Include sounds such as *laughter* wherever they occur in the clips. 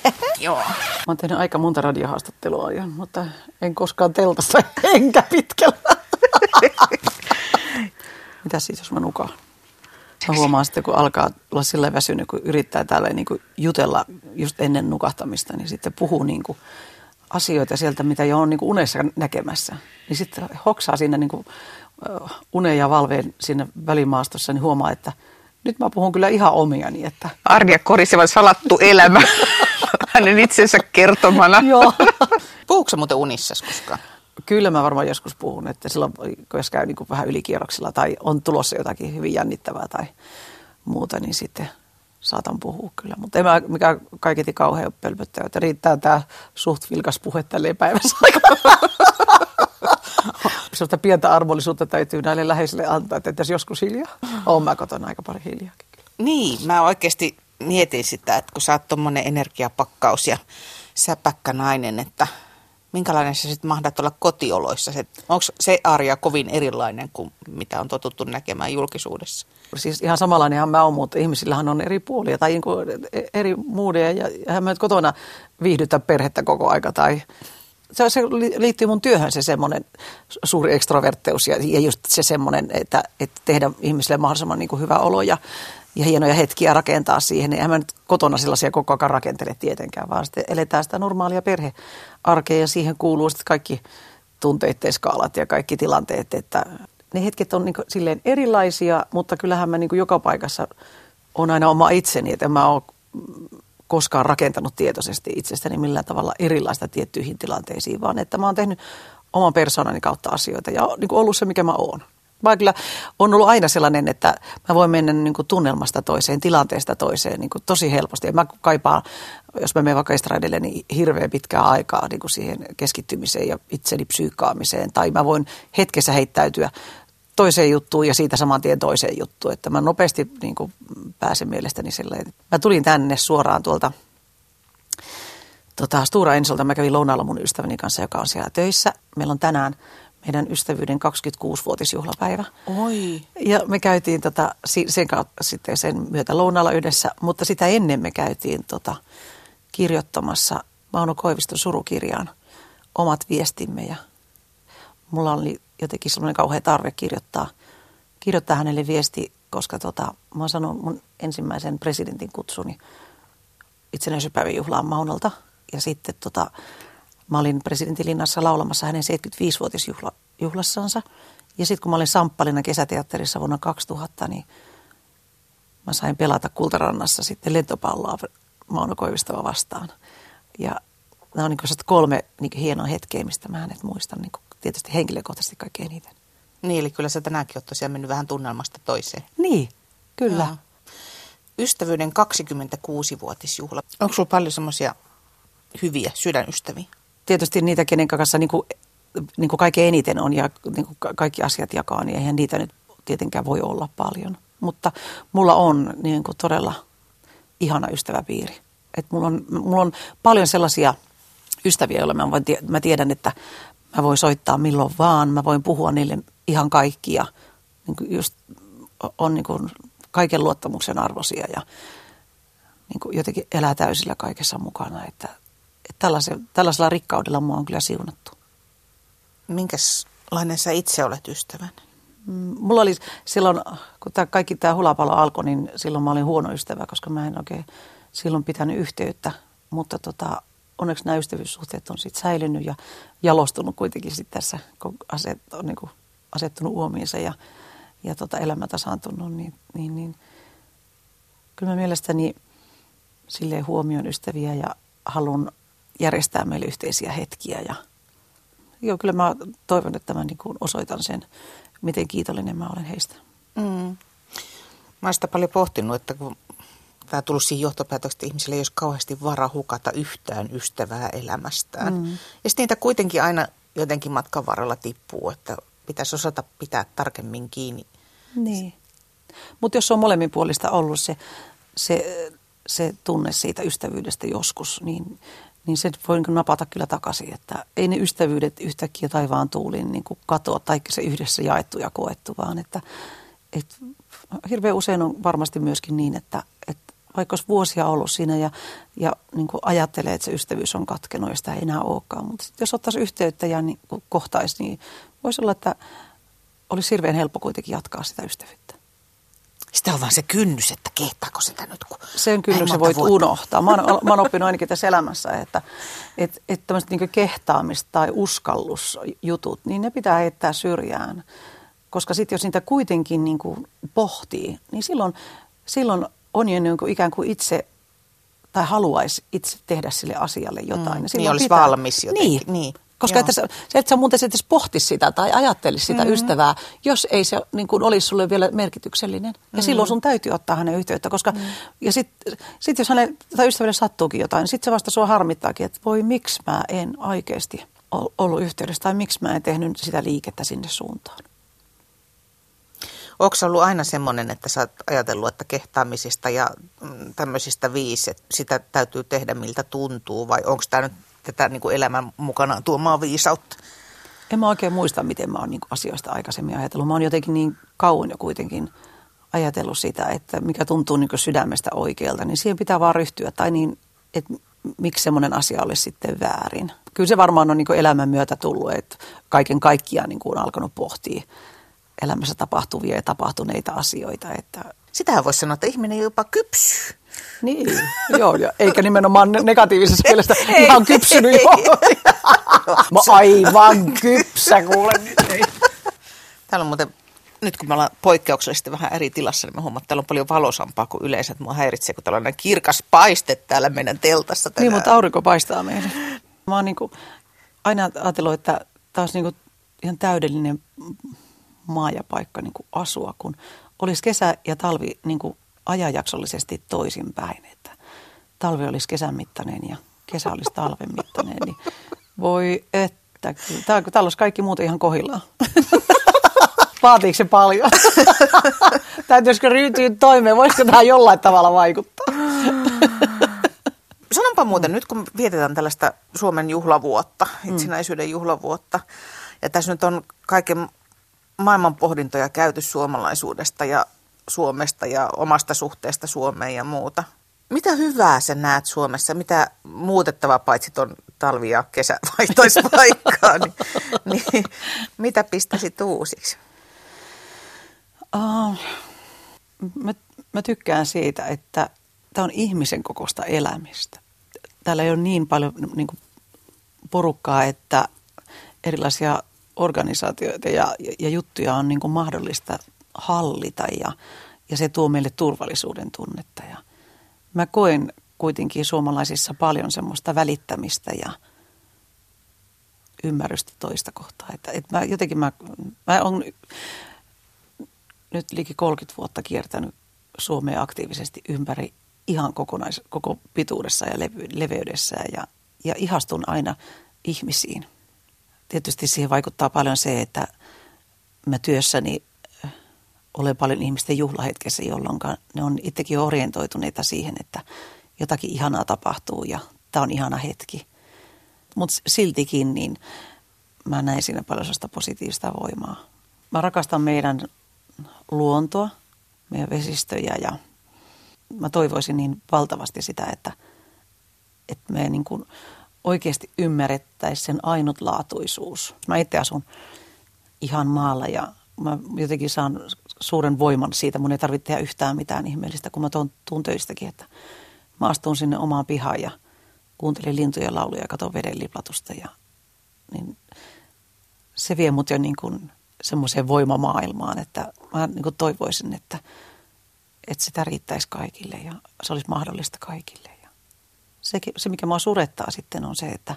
*laughs* Joo. Mä oon tehnyt aika monta radiohaastattelua jo, mutta en koskaan teltassa *laughs* enkä pitkällä. *laughs* Mitä siis, jos mä nukaan? Mä huomaan sitten, kun alkaa olla sillä väsynyt, kun yrittää täällä niin kuin jutella just ennen nukahtamista, niin sitten puhuu niin kuin asioita sieltä, mitä jo on niin kuin unessa näkemässä. Niin sitten hoksaa siinä niin kuin unen ja valveen siinä välimaastossa, niin huomaa, että nyt mä puhun kyllä ihan omiani. Että... Arja Koriseva salattu elämä hänen itsensä kertomana. *laughs* Joo. Puhuuko muuten unissas koskaan? Kyllä mä varmaan joskus puhun, että silloin jos käy niin kuin vähän ylikierroksilla tai on tulossa jotakin hyvin jännittävää tai muuta, niin sitten saatan puhua kyllä. Mutta ei mä mikään kaiketi kauhean pölpöttävä, että riittää tämä suht vilkas puhe tälleen päivässä. Sellaista *laughs* pientä armollisuutta täytyy näille läheisille antaa, että jos joskus hiljaa. Oon mä kotona aika paljon hiljaa. Niin, mä oikeasti mietin sitä, että kun sä oot tommonen energiapakkaus ja säpäkkä nainen, että minkälainen sä sitten mahdat olla kotioloissa? Se, onko se arja kovin erilainen kuin mitä on totuttu näkemään julkisuudessa? Siis ihan samanlainenhan mä oon, mutta ihmisillähän on eri puolia tai niin eri muudeja ja eihän mä kotona viihdytä perhettä koko aika tai se, se liittyy mun työhön se semmoinen suuri ekstrovertteus ja, ja just se semmoinen, että, että tehdä ihmisille mahdollisimman niin kuin hyvä olo ja, ja hienoja hetkiä rakentaa siihen. Eihän mä nyt kotona sellaisia koko ajan rakentele tietenkään, vaan sitten eletään sitä normaalia perhearkea ja siihen kuuluu sitten kaikki tunteiden skaalat ja kaikki tilanteet, että ne hetket on niin silleen erilaisia, mutta kyllähän mä niin joka paikassa on aina oma itseni, että mä ole koskaan rakentanut tietoisesti itsestäni millään tavalla erilaista tiettyihin tilanteisiin, vaan että mä oon tehnyt oman persoonani kautta asioita ja niin kuin ollut se, mikä mä oon. Mä kyllä on ollut aina sellainen, että mä voin mennä niin kuin tunnelmasta toiseen, tilanteesta toiseen niin kuin tosi helposti. Ja mä kaipaan, jos mä menen vaikka estradille, niin hirveän pitkää aikaa niin kuin siihen keskittymiseen ja itseni psyykkaamiseen. Tai mä voin hetkessä heittäytyä toiseen juttuun ja siitä saman tien toiseen juttuun. Että mä nopeasti niin kuin pääsen mielestäni silleen. Mä tulin tänne suoraan tuolta tota, Stura Ensolta. Mä kävin lounaalla mun ystäväni kanssa, joka on siellä töissä. Meillä on tänään meidän ystävyyden 26-vuotisjuhlapäivä. Oi. Ja me käytiin tota, sen, sitten sen myötä lounaalla yhdessä, mutta sitä ennen me käytiin tota, kirjoittamassa Mauno Koiviston surukirjaan omat viestimme ja mulla oli jotenkin semmoinen kauhea tarve kirjoittaa, kirjoittaa hänelle viesti, koska tota, mä oon sanonut mun ensimmäisen presidentin kutsuni itsenäisyyspäivän juhlaan Maunolta. Ja sitten tota, mä olin presidentilinnassa laulamassa hänen 75-vuotisjuhlassansa. Ja sitten kun mä olin Samppalina kesäteatterissa vuonna 2000, niin mä sain pelata Kultarannassa sitten lentopalloa Mauno Koivistoa vastaan. Ja nämä on niin kolme niin hienoa hetkeä, mistä mä hänet muistan niin tietysti henkilökohtaisesti kaikkein eniten. Niin, eli kyllä sä tänäänkin oot tosiaan mennyt vähän tunnelmasta toiseen. Niin, kyllä. Ja. Ystävyyden 26-vuotisjuhla. Onko sulla paljon semmoisia hyviä sydänystäviä? Tietysti niitä, kenen kanssa niin kuin, niin kuin kaikkein eniten on ja niin kuin kaikki asiat jakaa, niin eihän niitä nyt tietenkään voi olla paljon. Mutta mulla on niin kuin todella ihana ystäväpiiri. Et mulla, on, mulla on paljon sellaisia ystäviä, joilla mä, voin, mä tiedän, että Mä voin soittaa milloin vaan, mä voin puhua niille ihan kaikkia. Niin kuin just on niin kuin kaiken luottamuksen arvoisia ja niin kuin jotenkin elää täysillä kaikessa mukana. Että, tällaisella rikkaudella mua on kyllä siunattu. Minkälainen sä itse olet ystävän? Mm, mulla oli silloin, kun tämä, kaikki tämä hulapalo alkoi, niin silloin mä olin huono ystävä, koska mä en oikein silloin pitänyt yhteyttä. Mutta tota, onneksi nämä ystävyyssuhteet on sitten säilynyt ja jalostunut kuitenkin sitten tässä, kun aset, on niin kuin asettunut uomiinsa ja, ja tota elämä tasaantunut, niin, niin, niin kyllä mä mielestäni silleen huomioon ystäviä ja haluan järjestää meille yhteisiä hetkiä ja joo, kyllä mä toivon, että mä niin kuin osoitan sen, miten kiitollinen mä olen heistä. Mm. Mä oon sitä paljon pohtinut, että kun tämä tullut siihen johtopäätökseen, että ihmisillä ei olisi kauheasti vara hukata yhtään ystävää elämästään. Mm. Ja sitten niitä kuitenkin aina jotenkin matkan varrella tippuu, että pitäisi osata pitää tarkemmin kiinni. Niin. Mutta jos on molemminpuolista ollut se, se, se tunne siitä ystävyydestä joskus, niin, niin se voi niin napata kyllä takaisin. Että ei ne ystävyydet yhtäkkiä taivaan tuulin niin katoa tai se yhdessä jaettu ja koettu, vaan että, että hirveän usein on varmasti myöskin niin, että, että vaikka olisi vuosia ollut siinä ja, ja niin kuin ajattelee, että se ystävyys on katkenut ja sitä ei enää olekaan. Mutta jos ottaisi yhteyttä ja niin kohtaisi, niin voisi olla, että olisi hirveän helppo kuitenkin jatkaa sitä ystävyyttä. Sitä on vaan se kynnys, että kehtaako sitä nyt. Kun Sen kynnyksen voit vuotta. unohtaa. Mä oon, *laughs* mä oon oppinut ainakin tässä elämässä, että että että tämmöiset niin kehtaamista tai uskallusjutut, niin ne pitää heittää syrjään. Koska sitten jos niitä kuitenkin niin kuin pohtii, niin silloin, silloin on jo niin kuin ikään kuin itse tai haluaisi itse tehdä sille asialle jotain. Mm, niin olisi pitää, valmis jotenkin. Niin, niin. Koska että sä, se, että sä muuten edes pohtisi sitä tai ajattelisi sitä mm-hmm. ystävää, jos ei se niin kuin olisi sulle vielä merkityksellinen. Ja mm-hmm. silloin sun täytyy ottaa hänen yhteyttä. Koska, mm-hmm. Ja sitten sit jos hänen tai ystävälle sattuukin jotain, niin sitten se vasta sua harmittaakin, että voi miksi mä en oikeasti ollut yhteydessä tai miksi mä en tehnyt sitä liikettä sinne suuntaan. Onko ollut aina semmoinen, että sä oot ajatellut, että kehtaamisista ja mm, tämmöisistä viisi, että sitä täytyy tehdä miltä tuntuu vai onko tämä nyt tätä niin kuin elämän mukanaan tuomaa viisautta? En mä oikein muista, miten mä oon niin asioista aikaisemmin ajatellut. Mä oon jotenkin niin kauan jo kuitenkin ajatellut sitä, että mikä tuntuu niin sydämestä oikealta, niin siihen pitää vaan ryhtyä. Tai niin, että miksi semmoinen asia olisi sitten väärin. Kyllä se varmaan on niin elämän myötä tullut, että kaiken kaikkiaan niin on alkanut pohtia elämässä tapahtuvia ja tapahtuneita asioita. Että... Sitähän voisi sanoa, että ihminen jopa kypsyy. Niin, joo, ja eikä nimenomaan negatiivisessa mielessä *laughs* ihan kypsynyt. Joo. *laughs* Mä aivan kypsä, kuule nyt. Ei. Täällä on muuten, nyt kun me ollaan poikkeuksellisesti vähän eri tilassa, niin me huomaat, että täällä on paljon valosampaa kuin yleensä. Mua häiritsee, kun täällä on kirkas paiste täällä meidän teltassa tänään. Niin, mutta aurinko paistaa meidän. Mä oon niin kuin, aina ajatellut, että olisi niin kuin ihan täydellinen maa ja paikka niin kuin asua, kun olisi kesä ja talvi niin kuin ajanjaksollisesti toisinpäin, että talvi olisi kesän mittainen ja kesä olisi talven mittainen, niin voi että, täällä, täällä olisi kaikki muuten ihan kohillaan. *laughs* Vaatiiko se paljon? *laughs* Täytyisikö ryhtyä toimeen? Voisiko tämä jollain tavalla vaikuttaa? *laughs* Sanonpa muuten, nyt kun vietetään tällaista Suomen juhlavuotta, itsenäisyyden juhlavuotta, ja tässä nyt on kaiken maailman pohdintoja käyty suomalaisuudesta ja Suomesta ja omasta suhteesta Suomeen ja muuta. Mitä hyvää sä näet Suomessa? Mitä muutettavaa paitsi tuon talvi- ja kesävaihtoispaikkaa, *laughs* niin, niin mitä pistäisit uusiksi? Uh, mä, mä tykkään siitä, että tämä on ihmisen kokosta elämistä. Täällä ei ole niin paljon niin kuin porukkaa, että erilaisia organisaatioita ja, ja juttuja on niin kuin mahdollista hallita ja, ja se tuo meille turvallisuuden tunnetta. Ja mä koen kuitenkin suomalaisissa paljon semmoista välittämistä ja ymmärrystä toista kohtaa. Että, että mä jotenkin mä, mä on nyt liki 30 vuotta kiertänyt Suomea aktiivisesti ympäri ihan kokonais, koko pituudessa ja levy, leveydessä ja, ja ihastun aina ihmisiin. Tietysti siihen vaikuttaa paljon se, että mä työssäni olen paljon ihmisten juhlahetkessä, jolloin ne on itsekin orientoituneita siihen, että jotakin ihanaa tapahtuu ja tämä on ihana hetki. Mutta siltikin niin mä näen siinä paljon sellaista positiivista voimaa. Mä rakastan meidän luontoa, meidän vesistöjä ja mä toivoisin niin valtavasti sitä, että, että me niin kuin oikeasti ymmärrettäisiin sen ainutlaatuisuus. Mä itse asun ihan maalla ja mä jotenkin saan suuren voiman siitä. Mun ei tarvitse tehdä yhtään mitään ihmeellistä, kun mä tuon, tuun töistäkin, että mä astun sinne omaan pihaan ja kuuntelin lintujen lauluja ja katon veden liplatusta. Ja, niin se vie mut jo niin kuin semmoiseen voimamaailmaan, että mä niin kuin toivoisin, että, että sitä riittäisi kaikille ja se olisi mahdollista kaikille. Ja se, se, mikä mua surettaa sitten on se, että,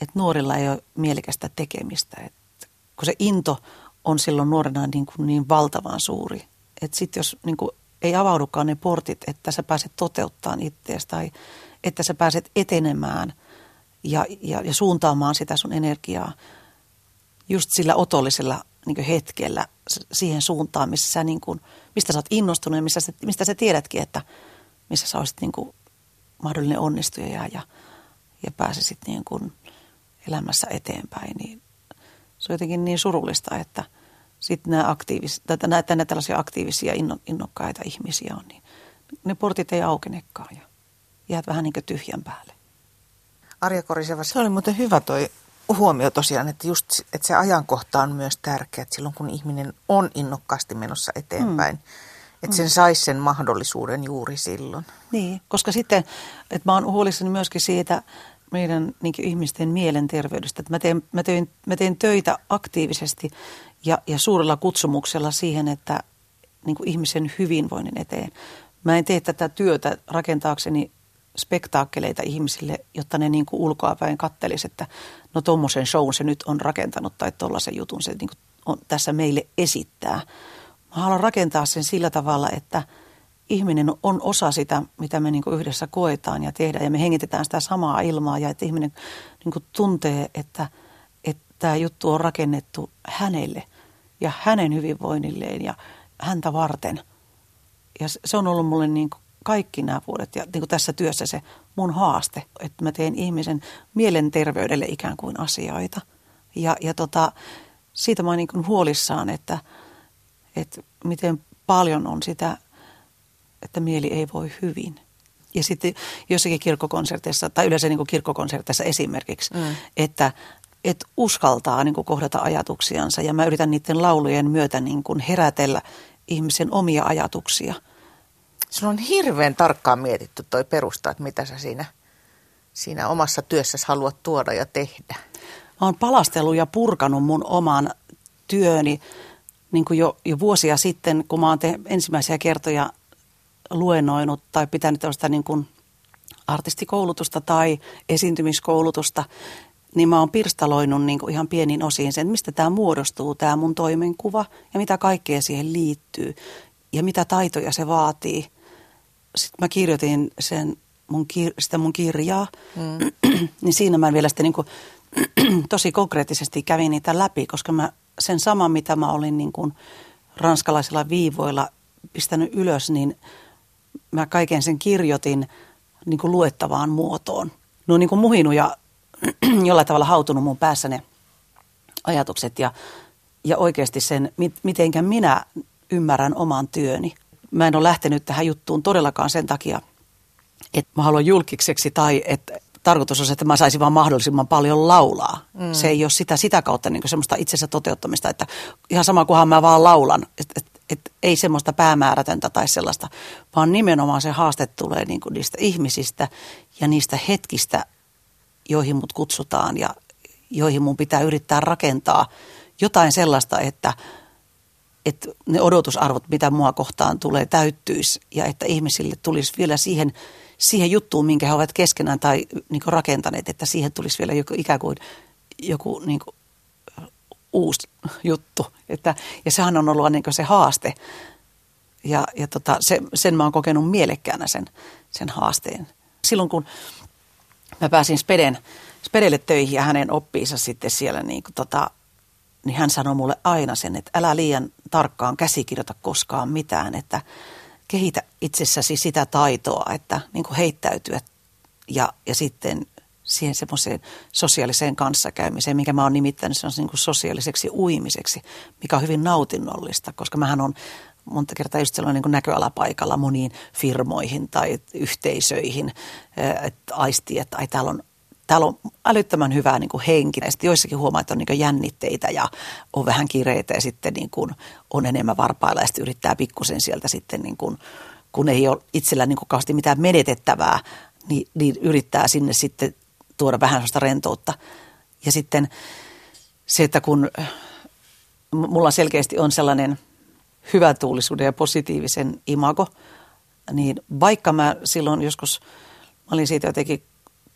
että nuorilla ei ole mielekästä tekemistä. Että kun se into on silloin nuorena niin, kuin niin valtavan suuri. Että sitten jos niin kuin ei avaudukaan ne portit, että sä pääset toteuttamaan itseäsi tai että sä pääset etenemään ja, ja, ja suuntaamaan sitä sun energiaa just sillä otollisella niin hetkellä siihen suuntaan, missä sä niin kuin, mistä sä oot innostunut ja missä sä, mistä sä tiedätkin, että missä sä olisit niin kuin mahdollinen onnistuja ja, ja, ja pääsisit niin kuin elämässä eteenpäin, niin se on jotenkin niin surullista, että sitten nämä, aktiivis, näitä, näitä tällaisia aktiivisia innokkaita ihmisiä on, niin ne portit ei aukenekaan ja jäät vähän niin kuin tyhjän päälle. Arja Koriseva, se oli muuten hyvä toi huomio tosiaan, että, just, että se ajankohta on myös tärkeä, että silloin kun ihminen on innokkaasti menossa eteenpäin, mm. että sen saisi sen mahdollisuuden juuri silloin. Niin, koska sitten, että mä oon huolissani myöskin siitä meidän niin ihmisten mielenterveydestä, mä teen, mä, teen, mä teen töitä aktiivisesti ja, ja suurella kutsumuksella siihen, että niin ihmisen hyvinvoinnin eteen. Mä en tee tätä työtä rakentaakseni spektaakkeleita ihmisille, jotta ne niin ulkoapäin kattelisi, että no tuommoisen shown se nyt on rakentanut tai tuollaisen jutun se niin on, tässä meille esittää. Mä haluan rakentaa sen sillä tavalla, että ihminen on osa sitä, mitä me niin kuin yhdessä koetaan ja tehdään ja me hengitetään sitä samaa ilmaa ja että ihminen niin kuin tuntee, että, että tämä juttu on rakennettu hänelle ja hänen hyvinvoinnilleen ja häntä varten. Ja se on ollut mulle niin kuin kaikki nämä vuodet ja niin kuin tässä työssä se mun haaste, että mä teen ihmisen mielenterveydelle ikään kuin asioita. Ja, ja tota, siitä mä oon niin huolissaan, että, että miten paljon on sitä, että mieli ei voi hyvin. Ja sitten jossakin kirkkokonserteissa, tai yleensä niin kuin kirkkokonserteissa esimerkiksi, mm. että et uskaltaa niin kuin kohdata ajatuksiansa. Ja mä yritän niiden laulujen myötä niin kuin herätellä ihmisen omia ajatuksia – Sulla on hirveän tarkkaan mietitty toi perusta, että mitä sä siinä, siinä omassa työssäsi haluat tuoda ja tehdä. Mä oon palastellut ja purkanut mun oman työni niin kuin jo, jo vuosia sitten, kun mä oon te, ensimmäisiä kertoja luennoinut tai pitänyt tällaista niin kuin artistikoulutusta tai esiintymiskoulutusta, niin mä oon pirstaloinut niin kuin ihan pienin osiin sen, mistä tämä muodostuu, tämä mun toimenkuva ja mitä kaikkea siihen liittyy ja mitä taitoja se vaatii sitten mä kirjoitin sen mun kir- sitä mun kirjaa, mm. *clears throat* niin siinä mä vielä sitten niin kuin, *clears throat* tosi konkreettisesti kävin niitä läpi, koska mä sen saman, mitä mä olin niin kuin ranskalaisilla viivoilla pistänyt ylös, niin mä kaiken sen kirjoitin niin kuin luettavaan muotoon. No niin kuin muhinut ja *clears throat* jollain tavalla hautunut mun päässä ne ajatukset ja, ja oikeasti sen, mitenkä minä ymmärrän oman työni mä en ole lähtenyt tähän juttuun todellakaan sen takia, että mä haluan julkiseksi tai että tarkoitus on se, että mä saisin vaan mahdollisimman paljon laulaa. Mm. Se ei ole sitä, sitä kautta niin semmoista itsensä toteuttamista, että ihan sama kunhan mä vaan laulan, että et, et, ei semmoista päämäärätöntä tai sellaista, vaan nimenomaan se haaste tulee niin kuin niistä ihmisistä ja niistä hetkistä, joihin mut kutsutaan ja joihin mun pitää yrittää rakentaa jotain sellaista, että – että ne odotusarvot, mitä mua kohtaan tulee, täyttyisi ja että ihmisille tulisi vielä siihen, siihen juttuun, minkä he ovat keskenään tai niin rakentaneet, että siihen tulisi vielä joku, ikään kuin joku niin kuin, uusi juttu. Että, ja sehän on ollut niin se haaste. Ja, ja tota, se, sen mä oon kokenut mielekkäänä sen, sen haasteen. Silloin kun mä pääsin Speden, Spedelle töihin ja hänen oppiinsa sitten siellä niin kuin, tota, niin hän sanoi mulle aina sen, että älä liian tarkkaan käsikirjoita koskaan mitään, että kehitä itsessäsi sitä taitoa, että niin heittäytyä ja, ja sitten siihen semmoiseen sosiaaliseen kanssakäymiseen, mikä mä oon nimittänyt se on niin sosiaaliseksi uimiseksi, mikä on hyvin nautinnollista, koska mähän on monta kertaa just sellainen niin näköalapaikalla moniin firmoihin tai yhteisöihin, että aistii, että ai täällä on täällä on älyttömän hyvää niin henki. Ja sitten joissakin huomaa, että on niin jännitteitä ja on vähän kireitä ja sitten niin kuin on enemmän varpailla ja sitten yrittää pikkusen sieltä sitten, niin kuin, kun ei ole itsellä niin kuin kauheasti mitään menetettävää, niin, niin yrittää sinne sitten tuoda vähän sellaista rentoutta. Ja sitten se, että kun mulla selkeästi on sellainen hyvä tuulisuuden ja positiivisen imago, niin vaikka mä silloin joskus, mä olin siitä jotenkin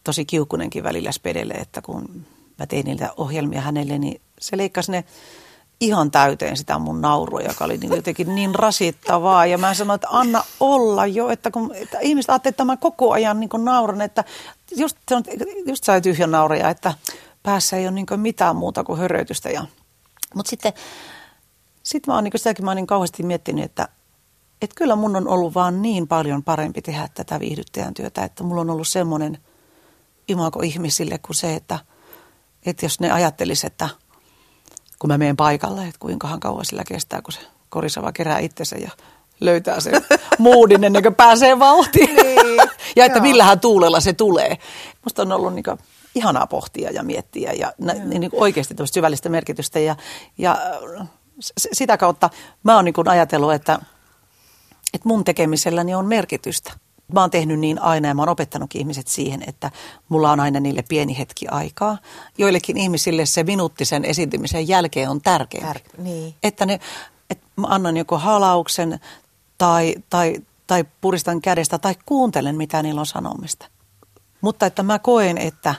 tosi kiukunenkin välillä Spedelle, että kun mä tein niitä ohjelmia hänelle, niin se leikkasi ne ihan täyteen sitä mun naurua, joka oli niin jotenkin niin rasittavaa. Ja mä sanoin, että anna olla jo, että kun että ihmiset ajattelevat, että mä koko ajan niin nauran, että just, just sai tyhjän nauria, että päässä ei ole niin mitään muuta kuin höröitystä. Ja, mutta sitten sit mä oon niin sitäkin mä oon niin kauheasti miettinyt, että, että kyllä mun on ollut vaan niin paljon parempi tehdä tätä viihdyttäjän työtä, että mulla on ollut semmoinen – imago ihmisille kuin se, että, että jos ne ajattelis, että kun mä menen paikalle, että kuinkahan kauan sillä kestää, kun se korisava kerää itsensä ja löytää sen moodin ennen kuin pääsee vauhtiin. Niin, *laughs* ja että joo. millähän tuulella se tulee. Musta on ollut niin kuin ihanaa pohtia ja miettiä ja nä, niin kuin oikeasti tämmöistä syvällistä merkitystä. Ja, ja s- sitä kautta mä oon niin kuin ajatellut, että, että mun tekemiselläni on merkitystä. Mä oon tehnyt niin aina ja mä oon opettanutkin ihmiset siihen, että mulla on aina niille pieni hetki aikaa. Joillekin ihmisille se minuutti sen esiintymisen jälkeen on tärkeä. Tär- niin. Että, ne, että mä annan joko halauksen tai, tai, tai puristan kädestä tai kuuntelen, mitä niillä on sanomista. Mutta että mä koen, että,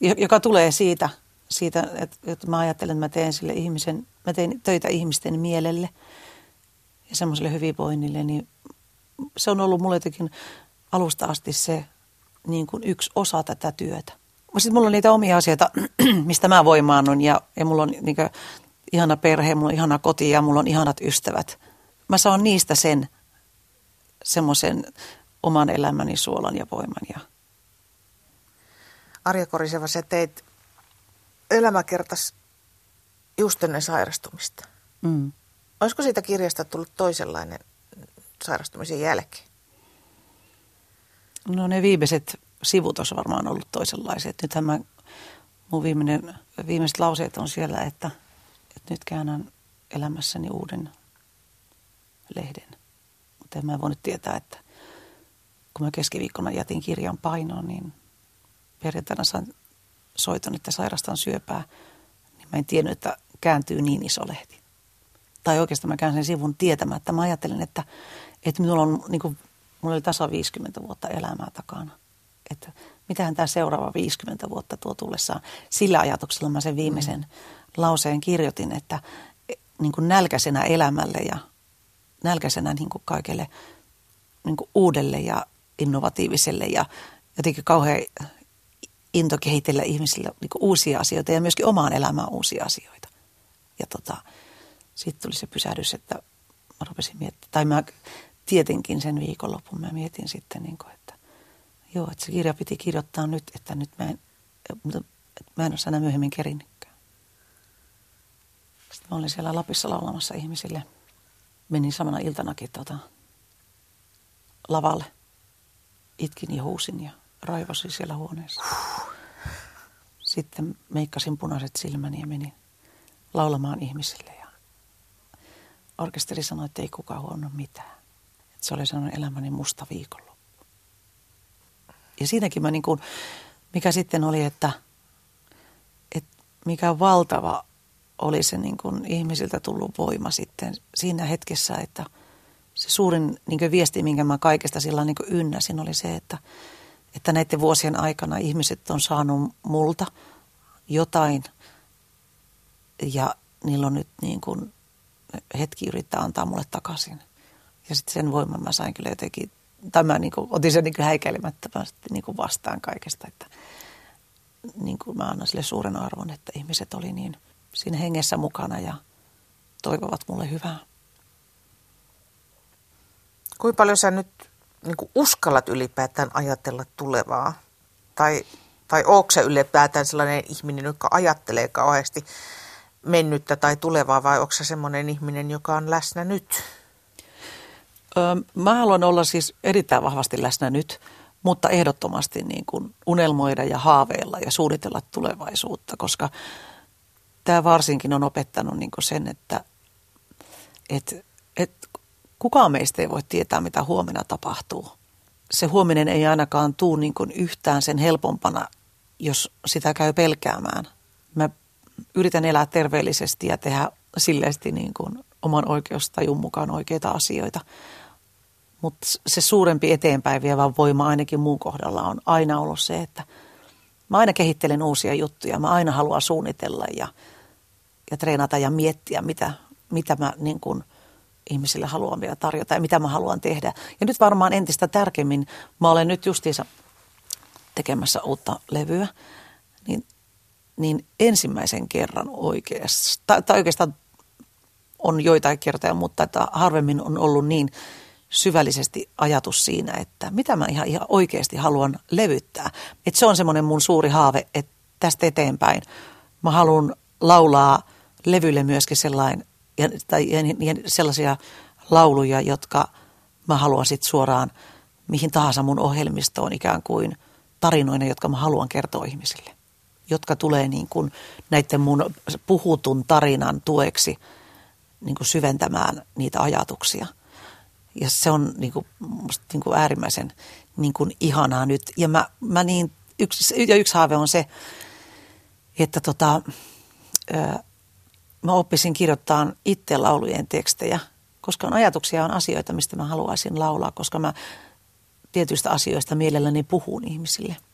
joka tulee siitä, siitä että, että mä ajattelen, että mä teen sille ihmisen, mä teen töitä ihmisten mielelle ja semmoiselle hyvinvoinnille, niin se on ollut mulle jotenkin alusta asti se niin kuin yksi osa tätä työtä. Sitten mulla on niitä omia asioita, *clears throat* mistä mä voimaannun ja, ja mulla on niin kuin, ihana perhe, mulla on ihana koti ja mulla on ihanat ystävät. Mä saan niistä sen semmoisen oman elämäni suolan ja voiman. Ja... Arja Koriseva, sä teit elämäkertas just ennen sairastumista. Mm. Olisiko siitä kirjasta tullut toisenlainen sairastumisen jälkeen? No ne viimeiset sivut olisi varmaan ollut toisenlaiset. Nythän mä, mun viimeinen, viimeiset lauseet on siellä, että, että nyt käännän elämässäni uuden lehden. Mutta en mä voinut tietää, että kun mä keskiviikkona jätin kirjan painoon, niin perjantaina sain soiton, että sairastan syöpää, niin mä en tiennyt, että kääntyy niin iso lehti. Tai oikeastaan mä käänsin sivun tietämättä. Mä ajattelin, että, että minulla on niin kuin, mulla oli tasa 50 vuotta elämää takana. Että mitähän tämä seuraava 50 vuotta tuo tullessaan. Sillä ajatuksella mä sen viimeisen mm. lauseen kirjoitin, että niin kuin nälkäisenä elämälle ja nälkäisenä niin kuin kaikelle niin kuin uudelle ja innovatiiviselle ja jotenkin kauhean into kehitellä ihmisille niin kuin uusia asioita ja myöskin omaan elämään uusia asioita. Ja tota, sitten tuli se pysähdys, että mä rupesin miettimään, tai mä tietenkin sen viikonlopun mä mietin sitten, niin kuin, että joo, että se kirja piti kirjoittaa nyt, että nyt mä en, että mä en ole enää myöhemmin kerinnytkään. Sitten mä olin siellä Lapissa laulamassa ihmisille. Menin samana iltanakin tota, lavalle. Itkin ja huusin ja raivosin siellä huoneessa. Sitten meikkasin punaiset silmäni ja menin laulamaan ihmisille. Ja orkesteri sanoi, että ei kukaan huomannut mitään. Että se oli sellainen elämäni musta viikonloppu. Ja siinäkin mä niin kuin, mikä sitten oli, että, että mikä valtava oli se niin kuin ihmisiltä tullut voima sitten siinä hetkessä, että se suurin niin kuin viesti, minkä mä kaikesta sillä niin kuin ynnäsin, oli se, että, että näiden vuosien aikana ihmiset on saanut multa jotain ja niillä on nyt niin kuin hetki yrittää antaa mulle takaisin. Ja sitten sen voiman mä sain kyllä jotenkin, tai mä niin kuin, otin sen niin kuin häikäilemättömästi niin kuin vastaan kaikesta, että niin kuin mä annan sille suuren arvon, että ihmiset oli niin siinä hengessä mukana ja toivovat mulle hyvää. Kuinka paljon sä nyt niin kuin uskallat ylipäätään ajatella tulevaa? Tai, tai onko sä ylipäätään sellainen ihminen, joka ajattelee kauheasti mennyttä tai tulevaa, vai onko sä semmoinen ihminen, joka on läsnä nyt? Öö, mä haluan olla siis erittäin vahvasti läsnä nyt, mutta ehdottomasti niin kuin unelmoida ja haaveilla ja suunnitella tulevaisuutta, koska tämä varsinkin on opettanut niin sen, että et, et kukaan meistä ei voi tietää, mitä huomenna tapahtuu. Se huominen ei ainakaan tuu niin yhtään sen helpompana, jos sitä käy pelkäämään. Mä yritän elää terveellisesti ja tehdä silleesti niin kuin oman oikeustajun mukaan oikeita asioita. Mutta se suurempi eteenpäin vievä voima ainakin muun kohdalla on aina ollut se, että mä aina kehittelen uusia juttuja. Mä aina haluan suunnitella ja, ja treenata ja miettiä, mitä, mitä mä niin kuin ihmisille haluan vielä tarjota ja mitä mä haluan tehdä. Ja nyt varmaan entistä tärkeimmin, mä olen nyt justiinsa tekemässä uutta levyä, niin, niin ensimmäisen kerran oikeastaan, tai, tai oikeastaan on joitain kertoja, mutta että harvemmin on ollut niin syvällisesti ajatus siinä, että mitä mä ihan, ihan oikeasti haluan levyttää. Että se on semmoinen mun suuri haave, että tästä eteenpäin mä haluan laulaa levylle myöskin sellainen, ja, tai, ja, ja sellaisia lauluja, jotka mä haluan sitten suoraan mihin tahansa mun ohjelmistoon ikään kuin tarinoina, jotka mä haluan kertoa ihmisille. Jotka tulee niin kuin näiden mun puhutun tarinan tueksi niin kuin syventämään niitä ajatuksia. Ja se on niin kuin, musta niin kuin äärimmäisen niin kuin ihanaa nyt. Ja, mä, mä niin, yksi, ja yksi haave on se, että tota, mä oppisin kirjoittaa itse laulujen tekstejä, koska on ajatuksia, on asioita, mistä mä haluaisin laulaa, koska mä tietyistä asioista mielelläni puhun ihmisille –